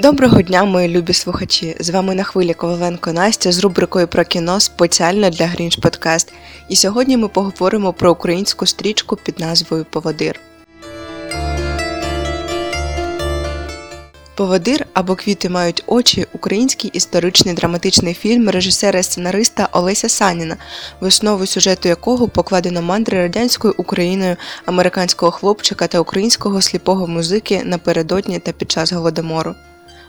Доброго дня, мої любі слухачі! З вами на хвилі Коваленко Настя з рубрикою про кіно спеціально для Грінч Подкаст. І сьогодні ми поговоримо про українську стрічку під назвою Поводир. Поводир або Квіти мають очі український історичний драматичний фільм режисера і сценариста Олеся Саніна, в основу сюжету якого покладено мандри радянською Україною, американського хлопчика та українського сліпого музики напередодні та під час голодомору.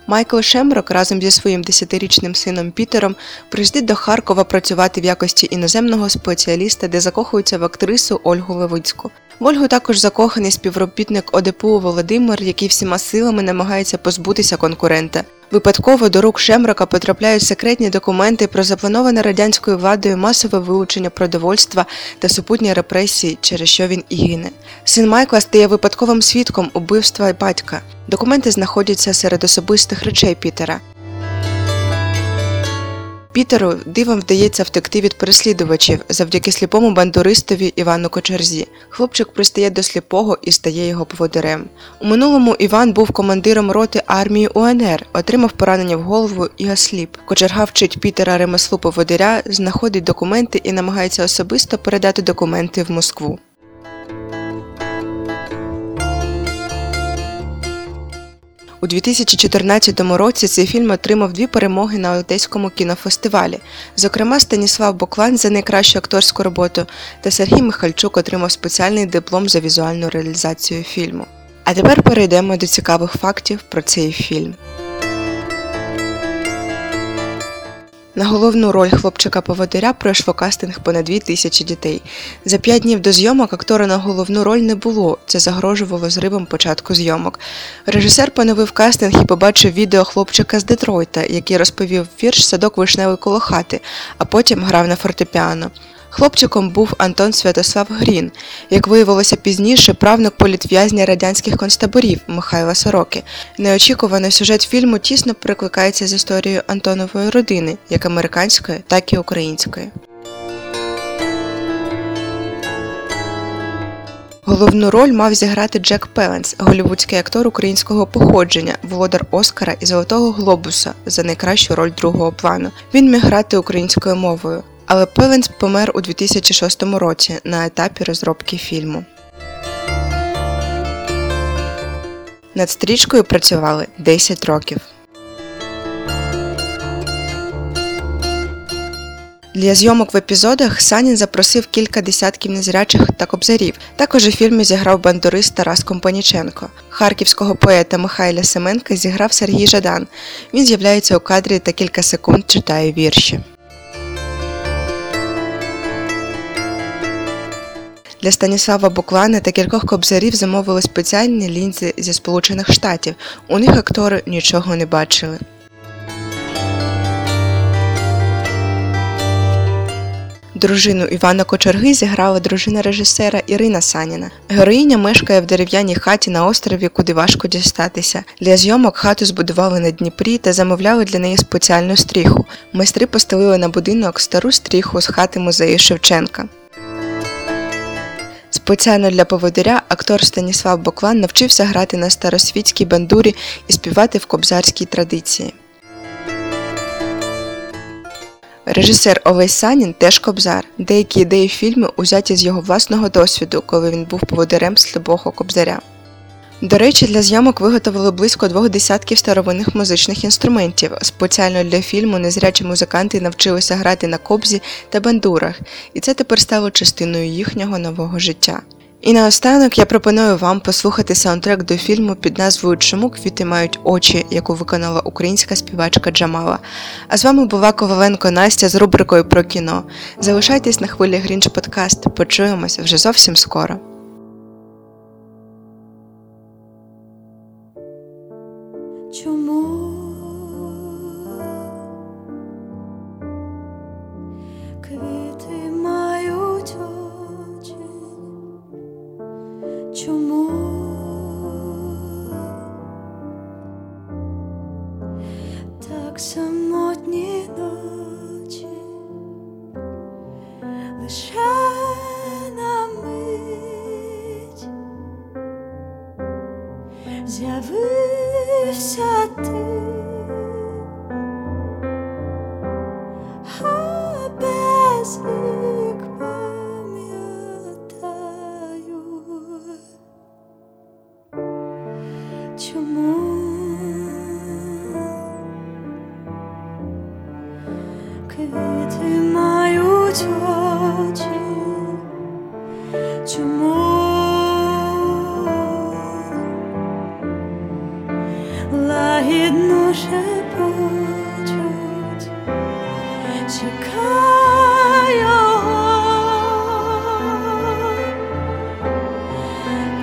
Майкл Шемрок разом зі своїм десятирічним сином Пітером приїздить до Харкова працювати в якості іноземного спеціаліста, де закохується в актрису Ольгу Левицьку. В Ольгу також закоханий співробітник ОДПУ Володимир, який всіма силами намагається позбутися конкурента. Випадково до рук Шемрока потрапляють секретні документи про заплановане радянською владою масове вилучення продовольства та супутні репресії, через що він і гине. Син Майкла стає випадковим свідком убивства батька. Документи знаходяться серед особистих речей Пітера. Пітеру дивом вдається втекти від переслідувачів завдяки сліпому бандуристові Івану Кочерзі. Хлопчик пристає до сліпого і стає його поводирем. У минулому Іван був командиром роти армії УНР, отримав поранення в голову і осліп. Кочерга вчить Пітера ремеслу поводиря, знаходить документи і намагається особисто передати документи в Москву. У 2014 році цей фільм отримав дві перемоги на Одеському кінофестивалі. Зокрема, Станіслав Боклан за найкращу акторську роботу та Сергій Михальчук отримав спеціальний диплом за візуальну реалізацію фільму. А тепер перейдемо до цікавих фактів про цей фільм. На головну роль хлопчика-поводиря пройшло кастинг понад дві тисячі дітей. За п'ять днів до зйомок актора на головну роль не було. Це загрожувало зривом початку зйомок. Режисер поновив кастинг і побачив відео хлопчика з Детройта, який розповів вірш Садок вишневий коло хати, а потім грав на фортепіано. Хлопчиком був Антон Святослав Грін, як виявилося пізніше, правнук політв'язня радянських концтаборів Михайла Сороки. Неочікувано сюжет фільму тісно прикликається з історією Антонової родини, як американської, так і української. Головну роль мав зіграти Джек Пеленс, голівудський актор українського походження, володар Оскара і Золотого Глобуса за найкращу роль другого плану. Він міг грати українською мовою але Пеленс помер у 2006 році на етапі розробки фільму. Над стрічкою працювали 10 років. Для зйомок в епізодах Санін запросив кілька десятків незрячих та кобзарів. Також у фільмі зіграв бандурист Тарас Компаніченко. Харківського поета Михайля Семенка зіграв Сергій Жадан. Він з'являється у кадрі та кілька секунд читає вірші. Для Станіслава Буклана та кількох кобзарів замовили спеціальні лінзи зі Сполучених Штатів. У них актори нічого не бачили. Дружину Івана Кочерги зіграла дружина режисера Ірина Саніна. Героїня мешкає в дерев'яній хаті на острові, куди важко дістатися. Для зйомок хату збудували на Дніпрі та замовляли для неї спеціальну стріху. Майстри постелили на будинок стару стріху з хати музею Шевченка. Спеціально для поводиря актор Станіслав Боклан навчився грати на старосвітській бандурі і співати в кобзарській традиції. Режисер Олесь Санін теж кобзар. Деякі ідеї фільму узяті з його власного досвіду, коли він був поводирем слабого кобзаря. До речі, для зйомок виготовили близько двох десятків старовинних музичних інструментів. Спеціально для фільму незрячі музиканти навчилися грати на кобзі та бандурах, і це тепер стало частиною їхнього нового життя. І наостанок я пропоную вам послухати саундтрек до фільму під назвою Чому квіти мають очі, яку виконала українська співачка Джамала. А з вами була Коваленко Настя з рубрикою про кіно. Залишайтесь на хвилі Грінч Подкаст. Почуємося вже зовсім скоро. З'явився ти, а без пам'ятаю, чому? Квіти мають очі, чому лагідно шепочуть, чекай його,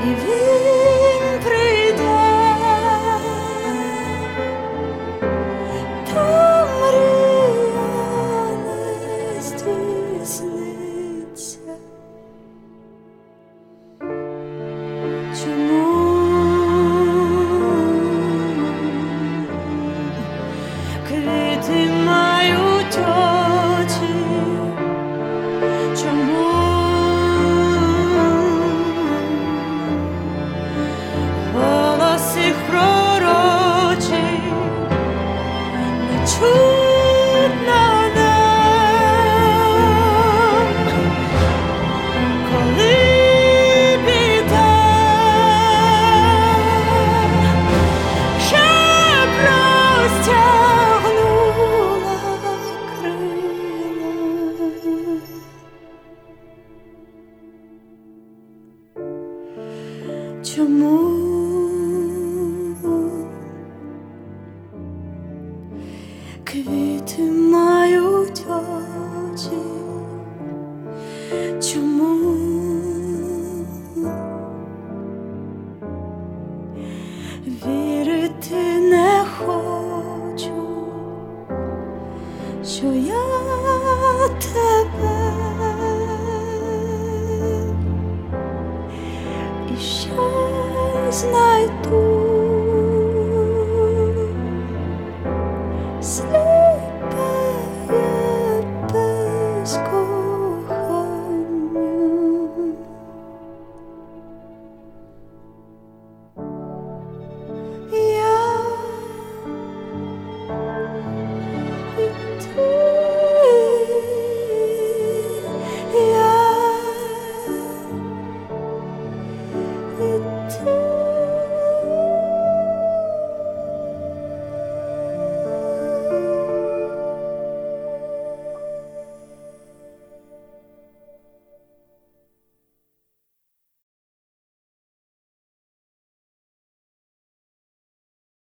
і він прийде, та мрія не здійсниться. Чому вірити не хочу, що я